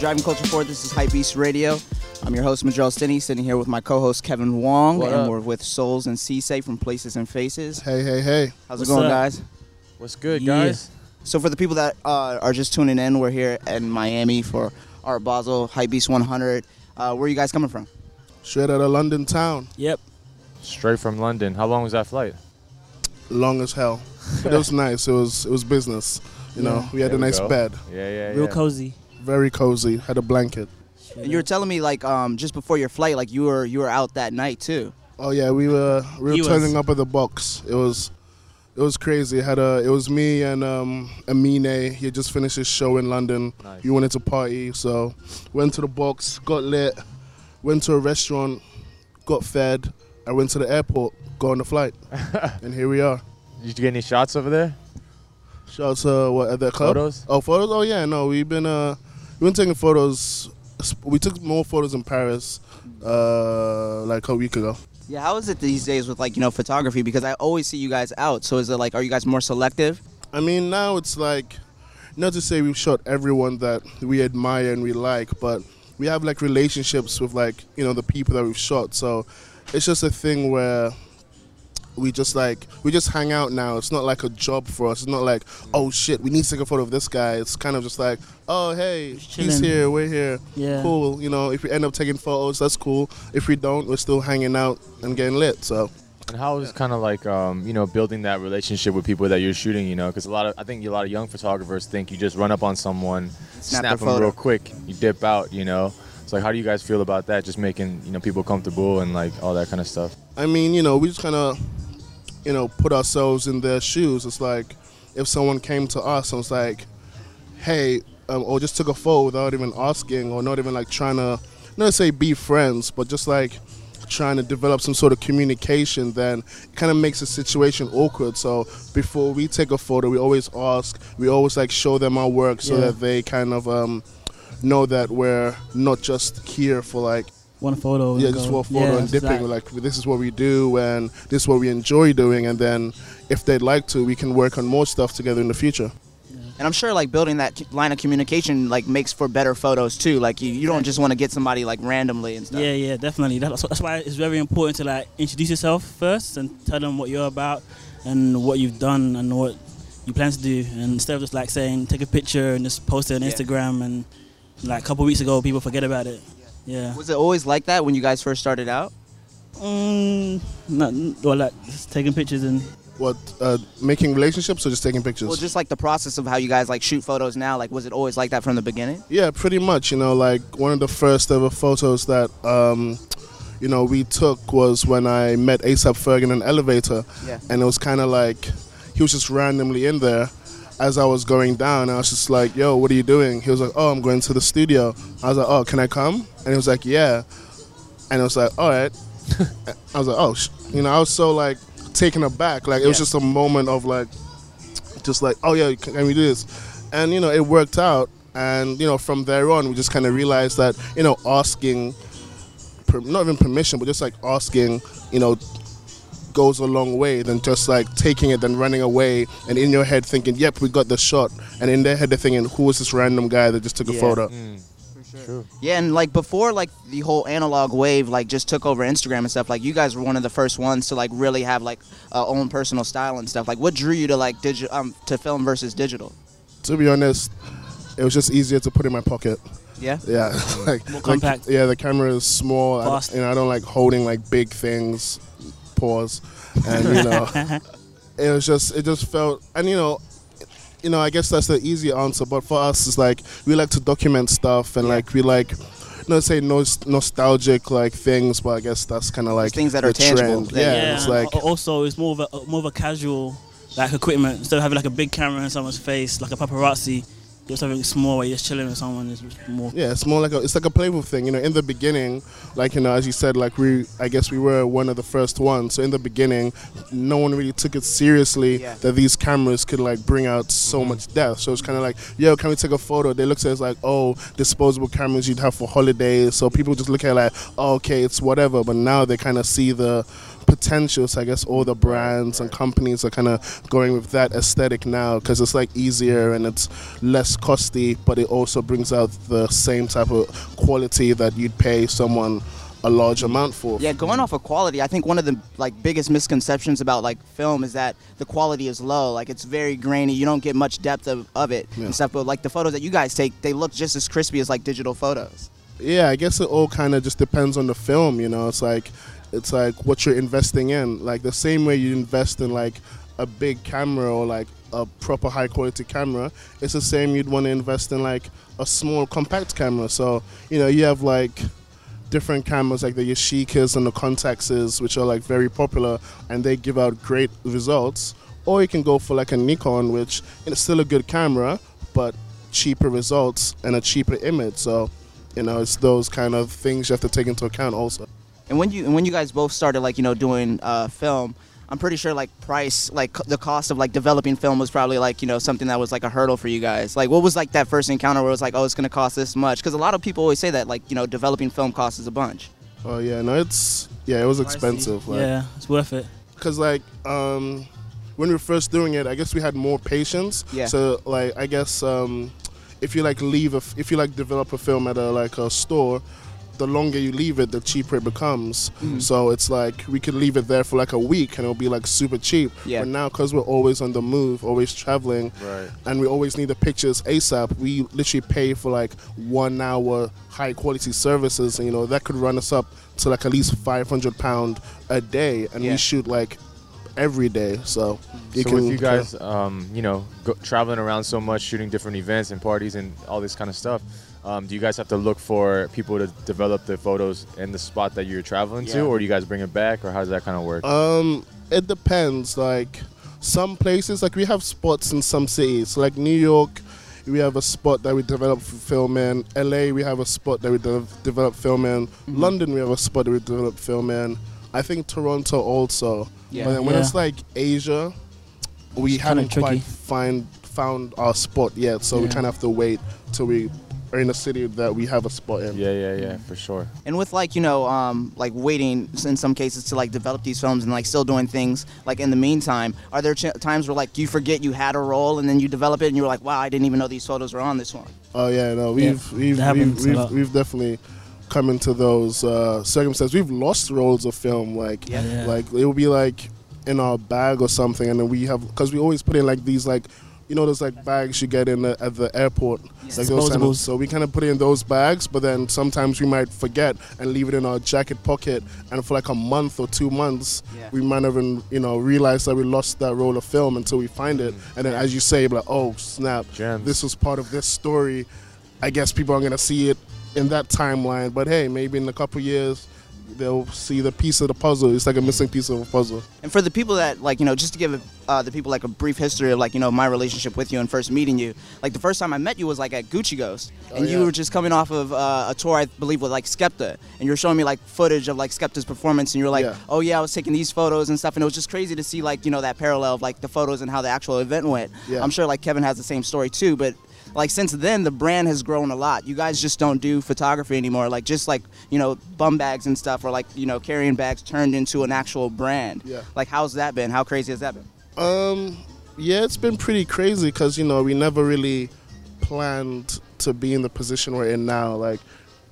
Driving Culture Forward. This is Hype Beast Radio. I'm your host, Majel Stinney, sitting here with my co-host Kevin Wong, What and up? we're with Soulz and Ciesay from Places and Faces. Hey, hey, hey. How's What's it going, up? guys? What's good, Yeah. guys? So for the people that uh, are just tuning in, we're here in Miami for Art Basel Hype Beast 100. Uh, where are you guys coming from? Straight out of London town. Yep. Straight from London. How long was that flight? Long as hell. It was nice. It was it was business. You know, we had There a nice bed. Yeah, yeah, yeah. Real yeah. cozy. Very cozy. Had a blanket. And you were telling me like um, just before your flight, like you were you were out that night too. Oh yeah, we were we were He was- turning up at the box. It was it was crazy. It had a it was me and um Amine. He had just finished his show in London. Nice. We wanted to party, so went to the box, got lit, went to a restaurant, got fed. I went to the airport, got on the flight, and here we are. Did you get any shots over there? Shots to what at the club? Photos? Oh, photos. Oh yeah, no, we've been uh, we've been taking photos. We took more photos in Paris, uh, like a week ago. Yeah, how is it these days with like you know photography? Because I always see you guys out. So is it like are you guys more selective? I mean, now it's like, not to say we've shot everyone that we admire and we like, but we have like relationships with like you know the people that we've shot. So it's just a thing where we just like we just hang out now. It's not like a job for us. It's not like oh shit, we need to take a photo of this guy. It's kind of just like oh hey, he's here, we're here, Yeah. cool. You know, if we end up taking photos, that's cool. If we don't, we're still hanging out and getting lit. So And how is kind of like um, you know building that relationship with people that you're shooting? You know, because a lot of I think a lot of young photographers think you just run up on someone, Snap snap, them photo. real quick, you dip out. You know, it's like how do you guys feel about that? Just making you know people comfortable and like all that kind of stuff. I mean, you know, we just kind of, you know, put ourselves in their shoes. It's like if someone came to us and was like, hey, um, or just took a photo without even asking or not even like trying to, not say be friends, but just like trying to develop some sort of communication, then it kind of makes the situation awkward. So before we take a photo, we always ask, we always like show them our work so Yeah. that they kind of um, know that we're not just here for like One photo. and yeah, just for a photo Yeah, and dipping. exactly. Like this is what we do, and this is what we enjoy doing. And then, if they'd like to, we can work on more stuff together in the future. And I'm sure like building that line of communication like makes for better photos too. Like you, you don't just want to get somebody like randomly and stuff. Yeah, yeah, definitely. That's, that's why it's very important to like introduce yourself first and tell them what you're about and what you've done and what you plan to do. And instead of just like saying take a picture and just post it on Yeah. Instagram and like a couple weeks ago people forget about it. Yeah. Was it always like that when you guys first started out? Mm, not, or like just taking pictures and What uh, making relationships or just taking pictures? Well, just like the process of how you guys like shoot photos now. Like, was it always like that from the beginning? Yeah, pretty much. You know, like one of the first ever photos that um, you know we took was when I met ASAP Ferg in an elevator, Yeah. and it was kind of like he was just randomly in there. As I was going down, I was just like, "Yo, what are you doing?" He was like, "Oh, I'm going to the studio." I was like, "Oh, can I come?" And he was like, "Yeah." And I was like, "All right." I was like, "Oh," sh-. you know, I was so like taken aback. Like it was just a moment of like, just like, "Oh yeah, can, can we do this?" And you know, it worked out. And you know, from there on, we just kind of realized that you know, asking, per, not even permission, but just like asking, you know, goes a long way than just like taking it then running away and in your head thinking, "Yep, we got the shot," and in their head they're thinking, "Who was this random guy that just took a Yeah. photo?" Mm, True. Yeah, and like before, like the whole analog wave like just took over Instagram and stuff. Like, you guys were one of the first ones to like really have like uh, own personal style and stuff. Like, what drew you to like digital um to film versus digital? To be honest, it was just easier to put in my pocket. Yeah. Yeah, like, More like, compact. yeah, the camera is small. I, you know, I don't like holding like big things. Pause, and you know, it was just it just felt, and you know, you know, I guess that's the easy answer. But for us, it's like we like to document stuff, and like we like. Not say nos- nostalgic like things, but I guess that's kind of like things that are tangible. trend. Yeah, Yeah, yeah, it's like also it's more of a more of a casual like equipment instead of having like a big camera in someone's face like a paparazzi. Get something small where you're just chilling with someone is more. Yeah, it's more like a it's like a playful thing. You know, in the beginning, like you know, as you said, like we I guess we were one of the first ones. So in the beginning, no one really took it seriously Yeah. that these cameras could like bring out so mm-hmm. much death. So it's kind of like, yo, can we take a photo? They looked at it as like, oh, disposable cameras you'd have for holidays. So people just look at it like, oh, okay, it's whatever. But now they kind of see the potential. So I guess all the brands and companies are kind of going with that aesthetic now because it's like easier and it's less costly, but it also brings out the same type of quality that you'd pay someone a large amount for. Yeah, going off of quality, I think one of the like biggest misconceptions about like film is that the quality is low. Like it's very grainy. You don't get much depth of, of it Yeah. and stuff. But like the photos that you guys take, they look just as crispy as like digital photos. Yeah, I guess it all kind of just depends on the film, you know. It's like it's like what you're investing in. Like the same way you invest in like a big camera or like a proper high quality camera, it's the same you'd want to invest in like a small compact camera. So, you know, you have like different cameras like the Yashicas and the Contaxes, which are like very popular and they give out great results. Or you can go for like a Nikon, which is still a good camera, but cheaper results and a cheaper image. So, you know, it's those kind of things you have to take into account also. And when you and when you guys both started like you know doing uh, film, I'm pretty sure like price like the cost of like developing film was probably like you know something that was like a hurdle for you guys. Like what was like that first encounter where it was like oh it's gonna cost this much? Because a lot of people always say that like you know developing film costs a bunch. Oh yeah, no, it's yeah, it was expensive. Like, yeah, it's worth it. because like um when we were first doing it i guess we had more patience Yeah. so like i guess um if you like leave a f- if you like develop a film at a like a store the longer you leave it the cheaper it becomes Mm-hmm. so it's like we could leave it there for like a week and it'll be like super cheap Yeah. but now because we're always on the move always traveling Right. and we always need the pictures asap we literally pay for like one hour high quality services and you know that could run us up to like at least 500 pound a day and Yeah. we shoot like every day so you so can with you guys, um, you know, go, traveling around so much, shooting different events and parties and all this kind of stuff, um, do you guys have to look for people to develop the photos in the spot that you're traveling Yeah. to, or do you guys bring it back, or how does that kind of work? Um, it depends. Like some places, like we have spots in some cities, like New York. We have a spot that we develop for film in. LA, we have a spot that we de- develop film in. Mm-hmm. London, we have a spot that we develop film in. I think Toronto also. Yeah. But then when Yeah. it's like Asia, we It's haven't quite find found our spot yet. So we kind of have to wait till we are in a city that we have a spot in. yeah, yeah, yeah, for sure. And with like you know um, like waiting in some cases to like develop these films and like still doing things like in the meantime, are there ch- times where like you forget you had a roll and then you develop it and you're like wow I didn't even know these photos were on this one. Oh yeah, no, we've we've we've, we've, we've definitely come into those uh, circumstances. We've lost rolls of film, like Yeah. Yeah. like it will be like in our bag or something, and then we have because we always put in like these like. You know those like bags you get in the, at the airport, like those kind of, so we kind of put it in those bags, but then sometimes we might forget and leave it in our jacket pocket, and for like a month or two months, Yeah. we might not even you know realize that we lost that roll of film until we find it, mm. and then as you say, like oh snap, Gems. this was part of this story. I guess people are gonna see it in that timeline. But hey, maybe in a couple years they'll see the piece of the puzzle. It's like a missing piece of a puzzle. And for the people that like you know, just to give uh, the people like a brief history of like you know my relationship with you and first meeting you. Like the first time I met you was like at Gucci Ghost, and Oh, you were just coming off of uh, a tour I believe with like Skepta, and you were showing me like footage of like Skepta's performance, and you were like, Yeah. oh yeah, I was taking these photos and stuff, and it was just crazy to see like you know that parallel of like the photos and how the actual event went. Yeah. I'm sure like Kevin has the same story too, but. Like since then, the brand has grown a lot. You guys just don't do photography anymore. Like just like you know bum bags and stuff, or like you know carrying bags turned into an actual brand. Yeah. Like how's that been? How crazy has that been? Um, yeah, it's been pretty crazy because you know we never really planned to be in the position we're in now. Like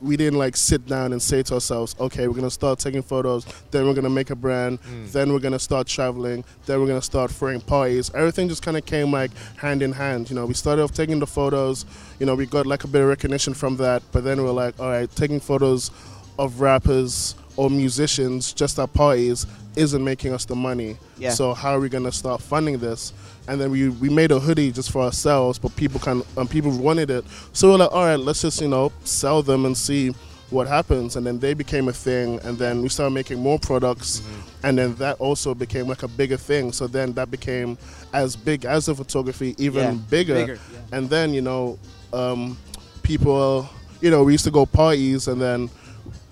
we didn't like sit down and say to ourselves, okay, we're gonna start taking photos, then we're gonna make a brand, mm. then we're gonna start traveling, then we're gonna start throwing parties. Everything just kind of came like hand in hand. You know, we started off taking the photos. You know, we got like a bit of recognition from that, but then we we're like, all right, taking photos of rappers or musicians just at parties isn't making us the money. Yeah. So how are we gonna start funding this? And then we, we made a hoodie just for ourselves, but people can um, people wanted it. So we're like, all right, let's just you know sell them and see what happens. And then they became a thing, and then we started making more products, and then that also became like a bigger thing. So then that became as big as the photography, even Yeah, bigger. bigger, yeah. And then you know, um, people, you know, we used to go parties, and then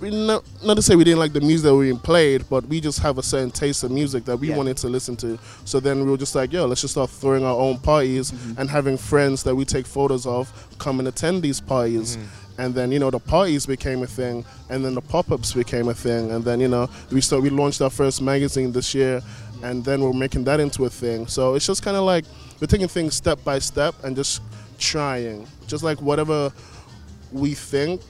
we not, not to say we didn't like the music that we played, but we just have a certain taste of music that we Yeah. wanted to listen to. So then we were just like, yo, let's just start throwing our own parties Mm-hmm. and having friends that we take photos of come and attend these parties. and then you know the parties became a thing, and then the pop-ups became a thing, and then you know we start we launched our first magazine this year, and then we're making that into a thing. So it's just kind of like we're taking things step by step and just trying, just like whatever we think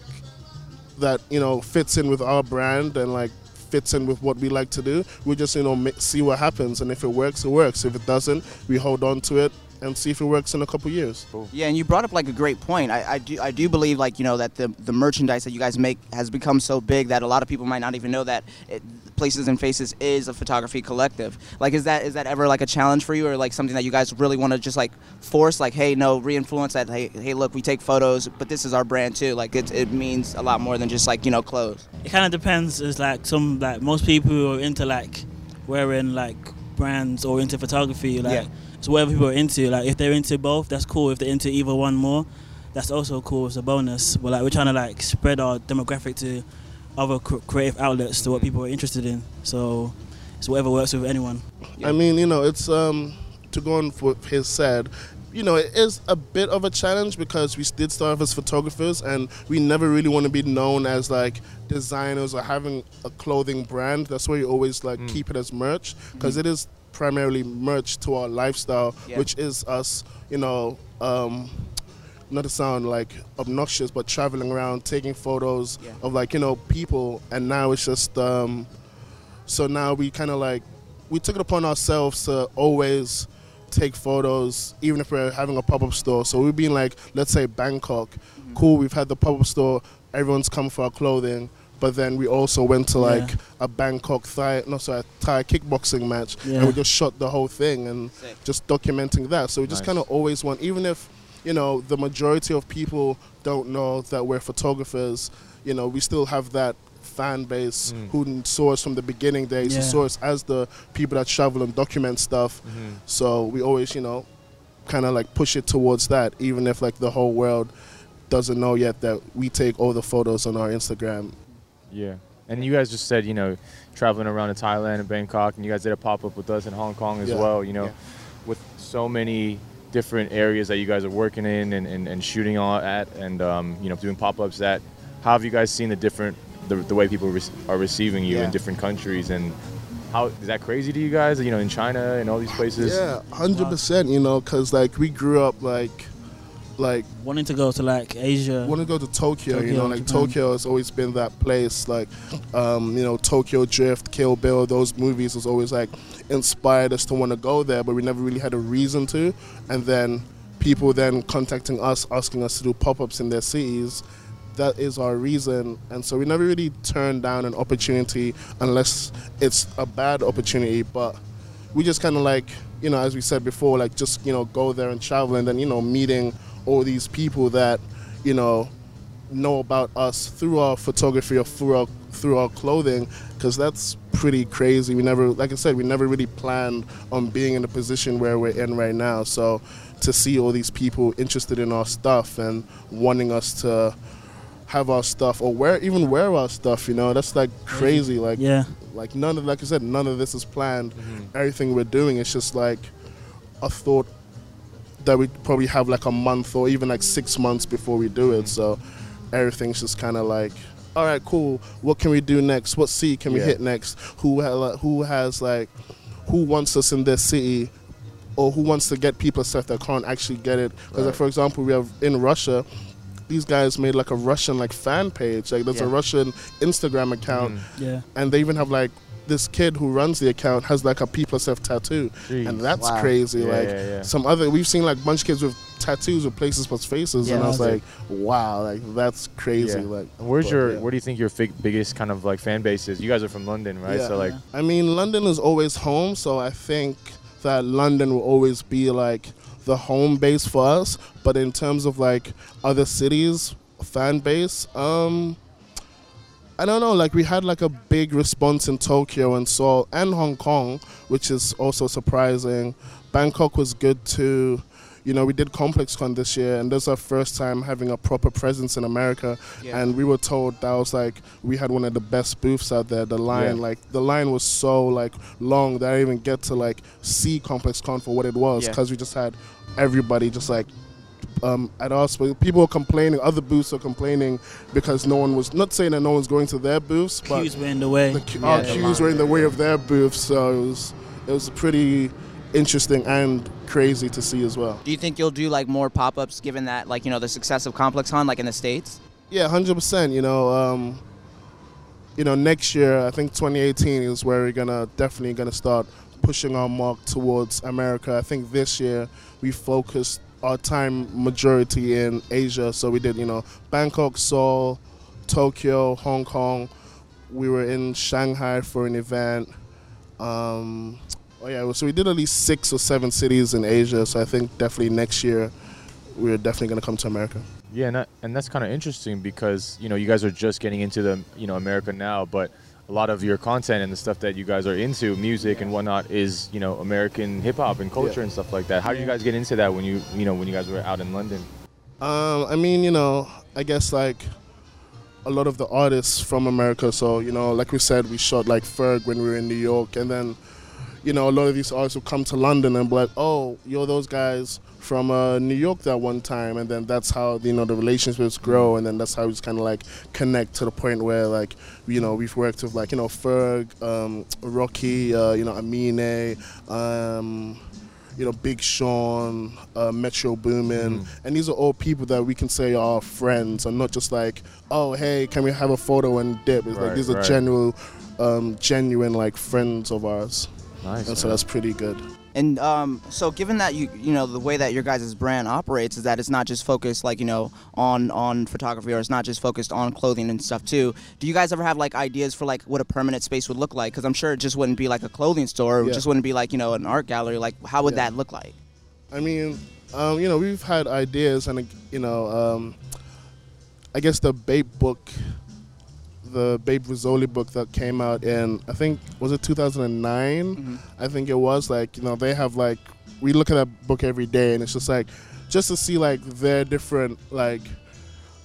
that you know fits in with our brand and like fits in with what we like to do. We just you know see what happens, and if it works, it works. If it doesn't, we hold on to it and see if it works in a couple years. Yeah, and you brought up like a great point. I, I do I do believe like you know that the the merchandise that you guys make has become so big that a lot of people might not even know that it, Places and Faces is a photography collective. Like, is that is that ever like a challenge for you, or like something that you guys really want to just like force? Like, hey, no, re-influence that. Hey, hey, look, we take photos, but this is our brand too. Like, it it means a lot more than just like you know clothes. It kind of depends. It's like some like most people who are into like wearing like brands or into photography. Like Yeah. it's whatever people are into. Like if they're into both, that's cool. If they're into either one more, that's also cool. It's a bonus. But like we're trying to like spread our demographic to other cr- creative outlets to what people are interested in. So it's whatever works with anyone. Yeah. I mean, you know, it's um to go on what his said. You know, it is a bit of a challenge because we did start off as photographers, and we never really want to be known as like designers or having a clothing brand. That's why you always like Mm. keep it as merch because is primarily merch to our lifestyle, Yeah. which is us. You know. Um, not to sound like obnoxious, but traveling around taking photos Yeah. of like you know people, and now it's just um, so now we kind of like we took it upon ourselves to always take photos, even if we're having a pop up store. So we've been like, let's say Bangkok, mm-hmm. cool. We've had the pop up store. Everyone's come for our clothing. But then we also went to like Yeah. a Bangkok Thai, no sorry, Thai kickboxing match, Yeah. and we just shot the whole thing and Sick. just documenting that. So we just Nice. kind of always want, even if you know the majority of people don't know that we're photographers, you know, we still have that fan base Mm. who saw us from the beginning days, who saw us as the people that travel and document stuff. Mhm. So we always, you know, kind of like push it towards that, even if like the whole world doesn't know yet that we take all the photos on our Instagram. Yeah. And you guys just said, you know, traveling around to Thailand and Bangkok, and you guys did a pop up with us in Hong Kong as Yeah. well. You know, Yeah. with so many different areas that you guys are working in and, and, and shooting at, and um, you know, doing pop ups. That how have you guys seen the different the, the way people re- are receiving you Yeah. in different countries and how is that crazy to you guys? You know, in China and all these places. Yeah, hundred percent. You know, because like we grew up like, like Wanting to go to like Asia. want to go to Tokyo, you know, like Japan. Tokyo has always been that place. Like, um, you know, Tokyo Drift, Kill Bill, those movies has always like inspired us to want to go there, but we never really had a reason to. And then people then contacting us, asking us to do pop ups in their cities. That is our reason, and so we never really turn down an opportunity unless it's a bad opportunity. But we just kind of like you know as we said before like just you know go there and travel and then you know meeting all these people that you know know about us through our photography or through our through our clothing. Because that's pretty crazy. We never like i said we never really planned on being in the position where we're in right now. So to see all these people interested in our stuff and wanting us to have our stuff or wear even wear our stuff you know that's like crazy like yeah. like none of, like I said, none of this is planned. Mm-hmm. Everything we're doing is just like a thought that we probably have like a month or even like six months before we do it. Mm-hmm. So everything's just kind of like, all right, cool. What can we do next? What city can we Yeah. hit next? Who ha- who has like who wants us in this city? Or who wants to get people stuff that can't actually get it? Because, like, for example, we have in Russia, these guys made like a Russian like fan page. Like, there's a Russian Instagram account, Mhm. Yeah. and they even have like this kid who runs the account has like a P plus F tattoo, Jeez. and that's Wow. crazy. Yeah, like yeah, yeah. some other, we've seen like a bunch of kids with tattoos with places plus faces, and I was like, wow, like that's crazy. Yeah. Like, where's but, your yeah. where do you think your fig- biggest kind of like fan base is? You guys are from London, right? Yeah. So like I mean, London is always home, so I think that London will always be like the home base for us. But in terms of like other cities, fan base, um, I don't know. Like we had like a big response in Tokyo and Seoul and Hong Kong, which is also surprising. Bangkok was good too. You know, we did ComplexCon this year, and this is our first time having a proper presence in America. Yeah. And we were told that was like we had one of the best booths out there. The line, Yeah. like the line was so like long that I didn't even get to like see ComplexCon for what it was Yeah. because we just had everybody just like um, at us. But people are complaining. Other booths are complaining because no one was not saying that no one's going to their booths, but Queues were in the way. the Yeah, our the queues were in the way of their booths. So it was it was pretty interesting and crazy to see as well. Do you think you'll do like more pop-ups given that like you know the success of ComplexCon like in the states? Yeah, hundred percent. You know, um, you know, next year I think 2018 is where we're gonna definitely gonna start pushing our mark towards America. I think this year we focused our time majority in Asia, so we did you know Bangkok, Seoul, Tokyo, Hong Kong. We were in Shanghai for an event. Um, oh yeah, so we did at least six or seven cities in Asia. So I think definitely next year we're definitely gonna come to America. Yeah, and, that, and that's kind of interesting because you know you guys are just getting into the you know America now, but a lot of your content and the stuff that you guys are into, music and whatnot, is you know American hip hop and culture Yeah. and stuff like that. How did you guys get into that when you you know when you guys were out in London? Um, I mean, you know, I guess like a lot of the artists from America. So you know, like we said, we shot like Ferg when we were in New York, and then you know a lot of these artists will come to London and be like, "Oh, you're those guys from uh, New York that one time," and then that's how you know the relationships grow, and then that's how we just kind of like connect to the point where like you know we've worked with like you know Ferg, um, Rocky, uh, you know Amine. Um, you know, Big Sean, uh, Metro Boomin, and these are all people that we can say are friends, and not just like, oh, hey, can we have a photo and dip? It's like Right, these are right. genuine, um, genuine like friends of ours, Nice. and so man. that's pretty good. And um, so, given that you you know the way that your guys' brand operates is that it's not just focused like you know on on photography or it's not just focused on clothing and stuff too. Do you guys ever have like ideas for like what a permanent space would look like? Because I'm sure it just wouldn't be like a clothing store. It Yeah. just wouldn't be like you know an art gallery. Like how would Yeah. that look like? I mean, um, you know, we've had ideas, and you know, um, I guess the BAPE book, the BAPE Rizzoli book that came out in, I think, was it 2009? Mm-hmm. I think it was. Like, you know, they have like, we look at that book every day, and it's just like, just to see like their different like,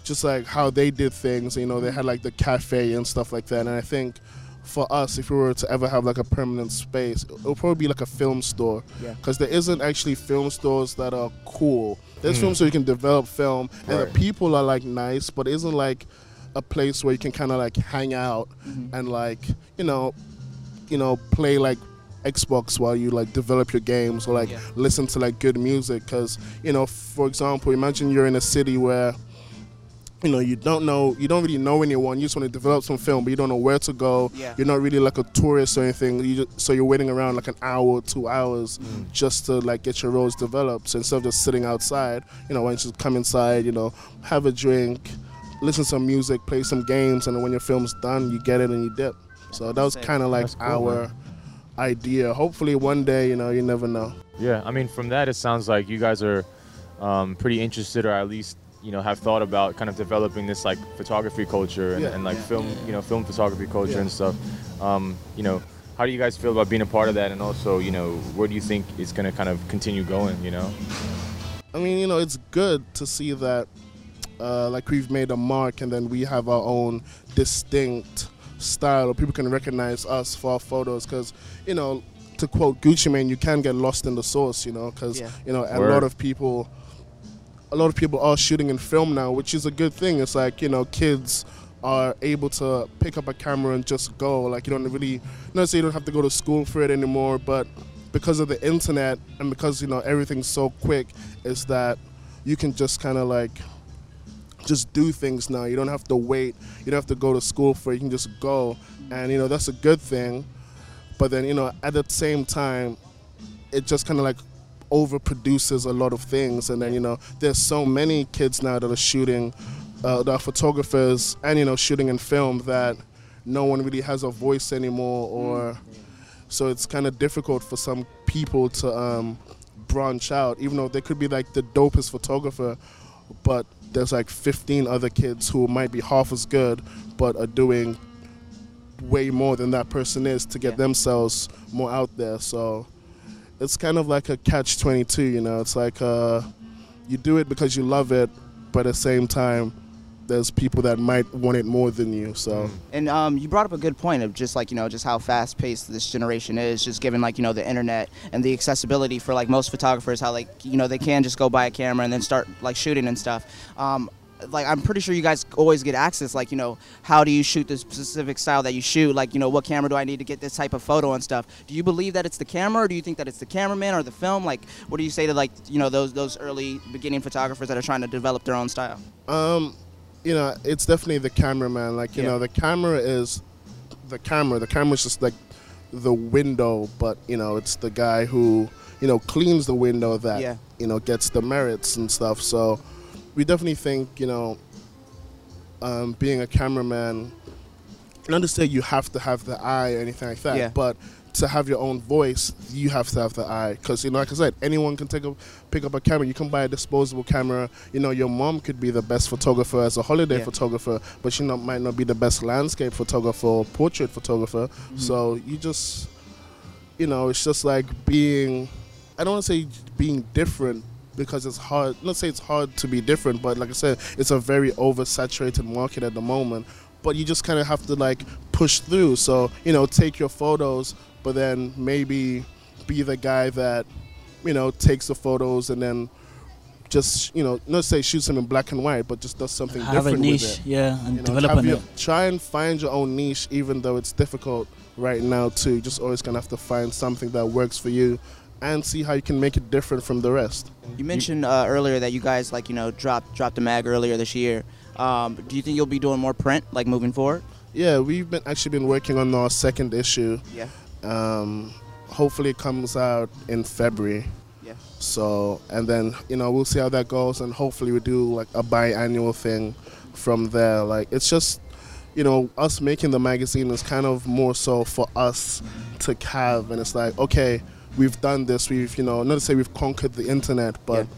just like how they did things. You know, they mm-hmm. had like the cafe and stuff like that, and I think. For us, if we were to ever have like a permanent space, it would probably be like a film store Yeah. because there isn't actually film stores that are cool. There's mm. film so you can develop film, and Right. the people are like nice, but it isn't like a place where you can kind of like hang out mm-hmm. and like you know, you know, play like Xbox while you like develop your games or like Yeah. listen to like good music. Because you know, for example, imagine you're in a city where you know you don't know you don't really know anyone you just want to develop some film but you don't know where to go Yeah. you're not really like a tourist or anything you just, so you're waiting around like an hour two hours mm. just to like get your rolls developed so instead of just sitting outside you know why don't you just come inside you know have a drink listen to some music play some games and then when your film's done you get it and you dip so that was kind of like cool, our man. idea hopefully one day you know you never know Yeah, I mean, from that, it sounds like you guys are um, pretty interested, or at least you know have thought about kind of developing this like photography culture and, Yeah. and like film, you know, film photography culture Yeah. and stuff. Um, you know, how do you guys feel about being a part of that, and also, you know, where do you think it's going to kind of continue going? You know, I mean, you know, it's good to see that, uh, like, we've made a mark and then we have our own distinct style, or people can recognize us for our photos. Because, you know, to quote Gucci Mane, you can get lost in the source, you know, because, Yeah. you know, a Word. lot of people. A lot of people are shooting in film now, which is a good thing. It's like you know, kids are able to pick up a camera and just go. Like you don't really, not say you don't have to go to school for it anymore, but because of the internet and because you know everything's so quick, is that you can just kind of like just do things now. You don't have to wait. You don't have to go to school for it. You can just go, and you know that's a good thing. But then you know at the same time, it just kind of like overproduces a lot of things. And then you know there's so many kids now that are shooting, uh, that are photographers, and you know shooting in film that no one really has a voice anymore, or so it's kind of difficult for some people to um, branch out, even though they could be like the dopest photographer, but there's like 15 other kids who might be half as good, but are doing way more than that person is to get Yeah. themselves more out there. So it's kind of like a catch 22, you know. It's like uh, you do it because you love it, but at the same time, there's people that might want it more than you. So And um, you brought up a good point of just like you know just how fast paced this generation is, just given like you know the internet and the accessibility for like most photographers, how like you know they can just go buy a camera and then start like shooting and stuff. Um, like I'm pretty sure you guys always get access. Like you know, how do you shoot the specific style that you shoot? Like you know, what camera do I need to get this type of photo and stuff? Do you believe that it's the camera, or do you think that it's the cameraman or the film? Like, what do you say to like you know those those early beginning photographers that are trying to develop their own style? Um, you know, it's definitely the cameraman. Like, you Yeah. know, the camera is the camera. The camera's just like the window, but you know, it's the guy who you know cleans the window that Yeah. you know gets the merits and stuff. So we definitely think you know, um, being a cameraman. Not to say you have to have the eye or anything like that, Yeah. but to have your own voice, you have to have the eye. Because you know, like I said, anyone can take a pick up a camera. You can buy a disposable camera. You know, your mom could be the best photographer as a holiday Yeah. photographer, but she not, might not be the best landscape photographer or portrait photographer. Mm-hmm. So you just, you know, it's just like being. I don't want to say being different because it's hard. Not say it's hard to be different, but like I said, it's a very oversaturated market at the moment. But you just kind of have to like push through. So you know, take your photos, but then maybe be the guy that you know takes the photos and then just you know not say shoots them in black and white, but just does something Have a different niche, with it. yeah, and You know, develop have on your- it. Try and find your own niche, even though it's difficult right now too. You're just always gonna have to find something that works for you, and see how you can make it different from the rest. You mentioned uh, earlier that you guys like you know dropped dropped a mag earlier this year. Um, do you think you'll be doing more print like moving forward? Yeah, we've been actually been working on our second issue. Yeah. Um, hopefully, it comes out in February. Yeah. So, and then you know we'll see how that goes, and hopefully we do like a biannual thing from there. Like it's just, you know, us making the magazine is kind of more so for us to have, and it's like okay, we've done this. We've you know not to say we've conquered the internet, but Yeah.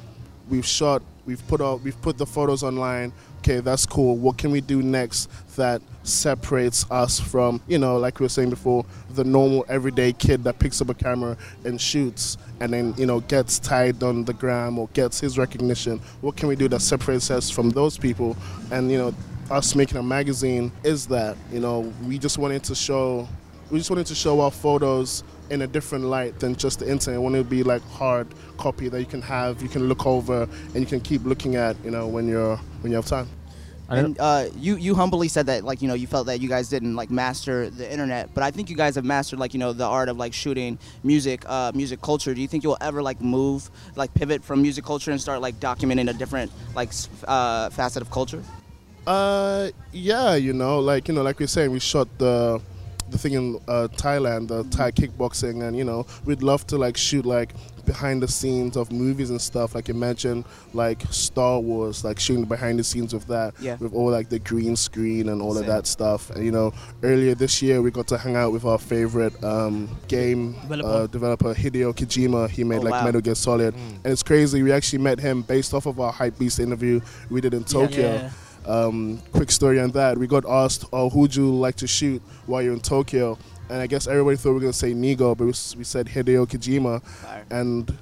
we've shot, we've put out, we've put the photos online. Okay, that's cool. What can we do next that separates us from, you know, like we were saying before, the normal everyday kid that picks up a camera and shoots and then, you know, gets tagged on the gram or gets his recognition. What can we do that separates us from those people? And, you know, us making a magazine is that, you know, we just wanted to show we just wanted to show our photos in a different light than just the internet. Wanted to be like hard copy that you can have, you can look over, and you can keep looking at, you know, when you're when you have time. And uh, you you humbly said that like you know you felt that you guys didn't like master the internet, but I think you guys have mastered like you know the art of like shooting music, uh, music culture. Do you think you'll ever like move like pivot from music culture and start like documenting a different like uh, facet of culture? Uh, yeah, you know, like you know, like we are saying, we shot the the thing in uh, Thailand, the Thai kickboxing, and you know, we'd love to like shoot like behind the scenes of movies and stuff. Like imagine like Star Wars, like shooting behind the scenes of that, Yeah. with all like the green screen and all of that stuff. And you know, earlier this year we got to hang out with our favorite um, game Developer. uh, developer Hideo Kojima. He made Oh, like wow. Metal Gear Solid, and it's crazy. We actually met him based off of our Hype Beast interview we did in Tokyo. Yeah. Um, quick story on that. We got asked, "Oh, who'd you like to shoot while you're in Tokyo?" And I guess everybody thought we were gonna say Nigo, but we, we said Hideo Kojima. And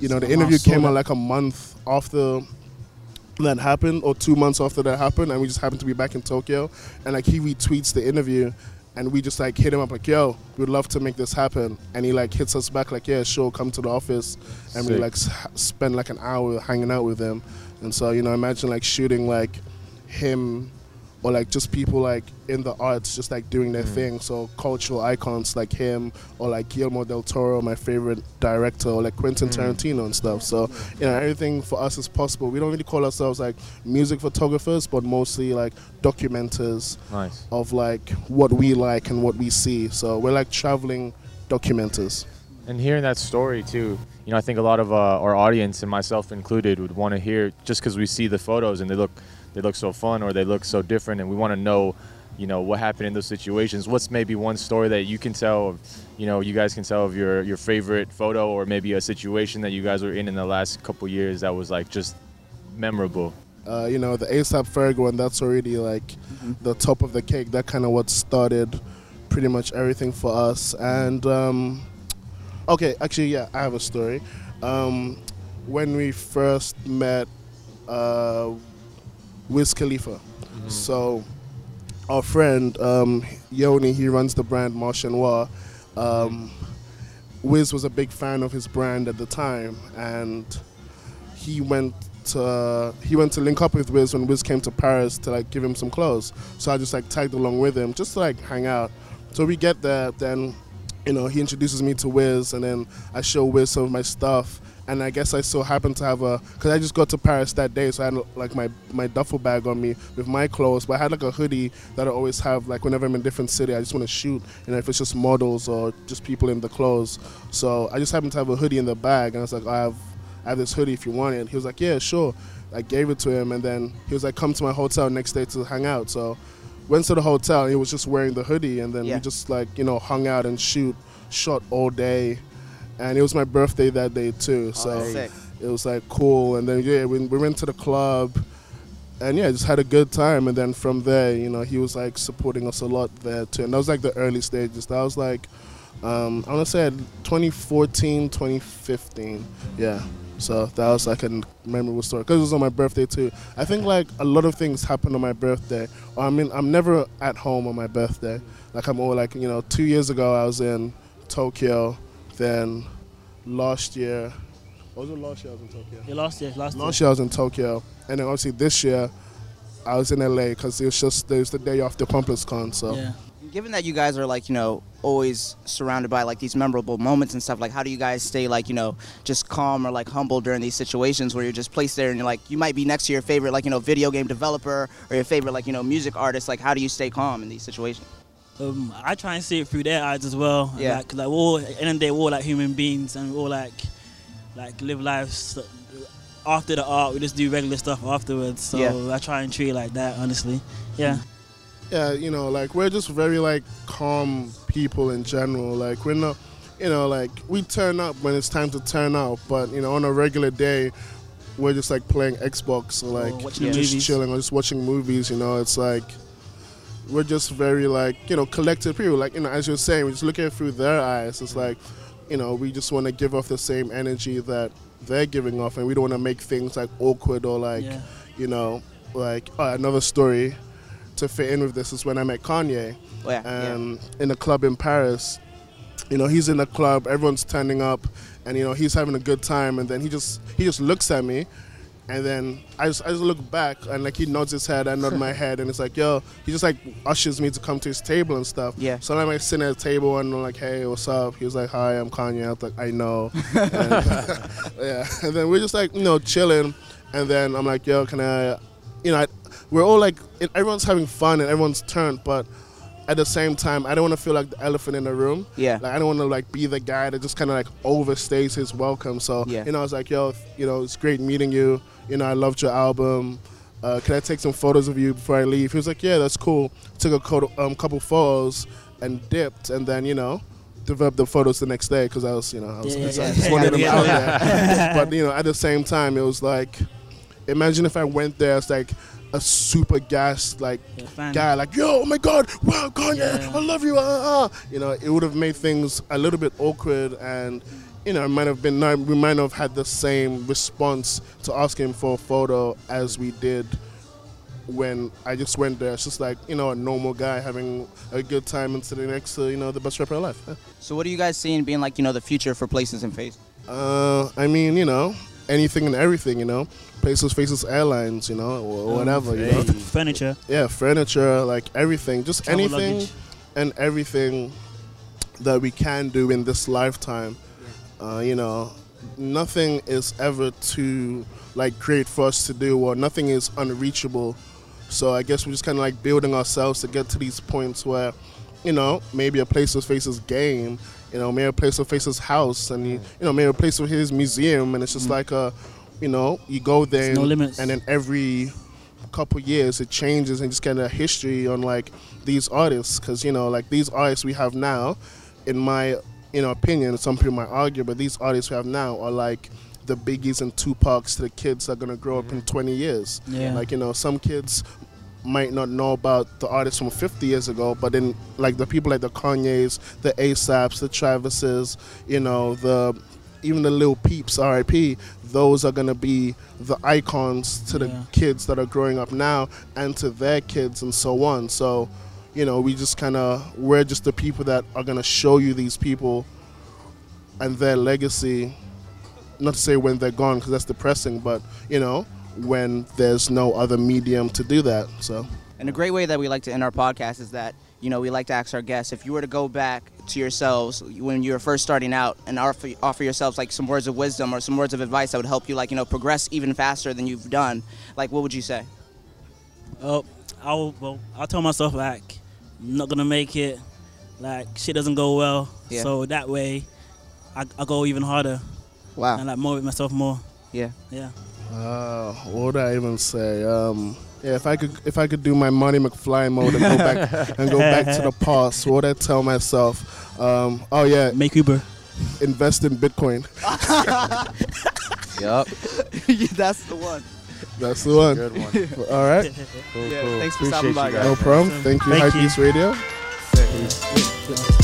you know, the interview came that. out like a month after that happened, or two months after that happened, and we just happened to be back in Tokyo. And like he retweets the interview, and we just like hit him up like, "Yo, we'd love to make this happen." And he like hits us back like, "Yeah, sure, come to the office." And we like s- spend like an hour hanging out with him. And so you know, imagine like shooting like him or like just people like in the arts just like doing their thing. So cultural icons like him or like guillermo del toro my favorite director or like quentin tarantino and stuff. So you know everything for us is possible. We don't really call ourselves like music photographers but mostly like documenters nice. of like what we like and what we see. So we're like traveling documenters. And hearing that story too, you know, I think a lot of uh, our audience and myself included would want to hear just because we see the photos and they look, they look so fun or they look so different, and we want to know, you know, what happened in those situations. What's maybe one story that you can tell, of, you know, you guys can tell of your your favorite photo or maybe a situation that you guys were in in the last couple years that was like just memorable. uh, you know, the ASAP Ferg one, that's already like the top of the cake. That kind of what started pretty much everything for us. And um, okay, actually, yeah, I have a story. Um, when we first met uh, Wiz Khalifa, So our friend um, Yoni, he runs the brand Marche Noir. Um, Wiz was a big fan of his brand at the time, and he went to he went to link up with Wiz when Wiz came to Paris to like give him some clothes. So I just like tagged along with him just to like hang out. So we get there, then you know he introduces me to Wiz, and then I show Wiz some of my stuff. And I guess I so happened to have a because I just got to Paris that day, so I had like my my duffel bag on me with my clothes, but I had like a hoodie that I always have like whenever I'm in a different city. I just want to shoot, you know, if it's just models or just people in the clothes. So I just happened to have a hoodie in the bag, and I was like, oh, I have I have this hoodie if you want it. He was like, yeah, sure. I gave it to him, and then he was like, come to my hotel next day to hang out. So went to the hotel, and he was just wearing the hoodie, and then Yeah. we just like you know hung out and shoot, shot all day, and it was my birthday that day too. So Oh, sick. it was like cool, and then yeah, we, we went to the club. And yeah, just had a good time, and then from there, you know, he was like supporting us a lot there too. And that was like the early stages. That was like, um, I want to say 2014, 2015. Yeah. So that was like a memorable story because it was on my birthday too. I think like a lot of things happen on my birthday. Or I mean, I'm never at home on my birthday. Like I'm all like you know, two years ago I was in Tokyo. Then last year, what was it last year I was in Tokyo? Yeah, last year, last, Last year. year I was in Tokyo, and then obviously this year I was in LA because it was just it was the day after ComplexCon. So Yeah. Given that you guys are like, you know, always surrounded by like these memorable moments and stuff, like how do you guys stay like, you know, just calm or like humble during these situations where you're just placed there and you're like, you might be next to your favorite like, you know, video game developer or your favorite like, you know, music artist. Like, how do you stay calm in these situations? Um, I try and see it through their eyes as well. Yeah. Like, 'cause, like we're all, at the end of the day, we're all like human beings and we all like, like live lives after the art. We just do regular stuff afterwards. So Yeah. I try and treat it like that, honestly. Yeah. yeah, you know, like we're just very like calm people in general. Like we're not, you know, like we turn up when it's time to turn up, but you know, on a regular day, we're just like playing Xbox or like watching just movies. chilling or just watching movies. You know, it's like we're just very like you know collective people. Like you know, as you're saying, we're just looking through their eyes. It's like you know, we just want to give off the same energy that they're giving off, and we don't want to make things like awkward or like Yeah. you know, like oh, another story to fit in with this is when I met Kanye Oh, yeah, yeah. in a club in Paris. You know, he's in the club, everyone's turning up, and you know he's having a good time, and then he just he just looks at me, and then I just I just look back, and like he nods his head, I nod my head, and it's like yo, he just like ushers me to come to his table and stuff. Yeah. So I'm like sitting at the table, and I'm like, hey, what's up? He was like, hi, I'm Kanye. I was like, I know. and, yeah, and then we're just like you know chilling, and then I'm like, yo, can I, you know, I, we're all like everyone's having fun and everyone's turned, but at the same time, I don't want to feel like the elephant in the room. Yeah. Like I don't want to like be the guy that just kind of like overstays his welcome. So Yeah. you know, I was like, yo, you know, it's great meeting you. You know, I loved your album. Uh, can I take some photos of you before I leave? He was like, yeah, that's cool. Took a co- um, couple photos and dipped, and then you know, developed the photos the next day because I was, you know, I was Yeah, yeah, yeah. just wanted them out there. but you know, at the same time, it was like, imagine if I went there as like a super gassed like guy, like yo, oh my god, wow, Kanye, Yeah. I love you, uh, uh. you know, it would have made things a little bit awkward, and you know, it might have been we might have had the same response to asking for a photo as we did when I just went there. It's just like you know, a normal guy having a good time and sitting next to you know the best rapper alive. Yeah. So what are you guys seeing being like, you know, the future for Places and Face? Uh, I mean, you know, anything and everything, you know, places, faces, airlines, you know, or Um, whatever, you know. Furniture. Yeah, furniture, like everything, just Travel anything luggage. and everything that we can do in this lifetime. Uh, you know, nothing is ever too like great for us to do, or nothing is unreachable. So I guess we're just kind of like building ourselves to get to these points where, you know, maybe a place of faces game, you know, maybe a place of faces house, and you, you know, maybe a place of his museum, and it's just mm. like a, you know, you go there, no and, limits. and then every couple years it changes and just kind of history on like these artists because you know like these artists we have now in my you know opinion some people might argue but these artists we have now are like the biggies and tupacs to the kids that are going to grow up in mm. 20 years Yeah. like you know some kids might not know about the artists from 50 years ago but then like the people like the kanyes the asaps the travises you know the even the Lil Peeps, RIP, those are gonna be the icons to the Yeah. kids that are growing up now and to their kids and so on. So, you know, we just kind of we're just the people that are gonna show you these people and their legacy. Not to say when they're gone because that's depressing, but you know, when there's no other medium to do that. So. And a great way that we like to end our podcast is that, you know, we like to ask our guests if you were to go back to yourselves when you were first starting out and offer, offer yourselves like some words of wisdom or some words of advice that would help you like, you know, progress even faster than you've done, like what would you say? Oh, I'll well, I'll tell myself like, I'm not gonna make it. Like shit doesn't go well. Yeah. So that way, I I go even harder Wow. and like motivate myself more. Yeah. Yeah. Uh, what would I even say? Um, yeah, if I could, if I could do my Money McFly mode and go back and go back to the past, what would I tell myself? Um, oh yeah, Make Uber. invest in Bitcoin. Yup. That's the one. That's the one. Good one. All right, Cool, Yeah, cool. thanks for Appreciate stopping by, guys. no problem. Thank you, Thank High you. Beast Radio. Peace. Yeah.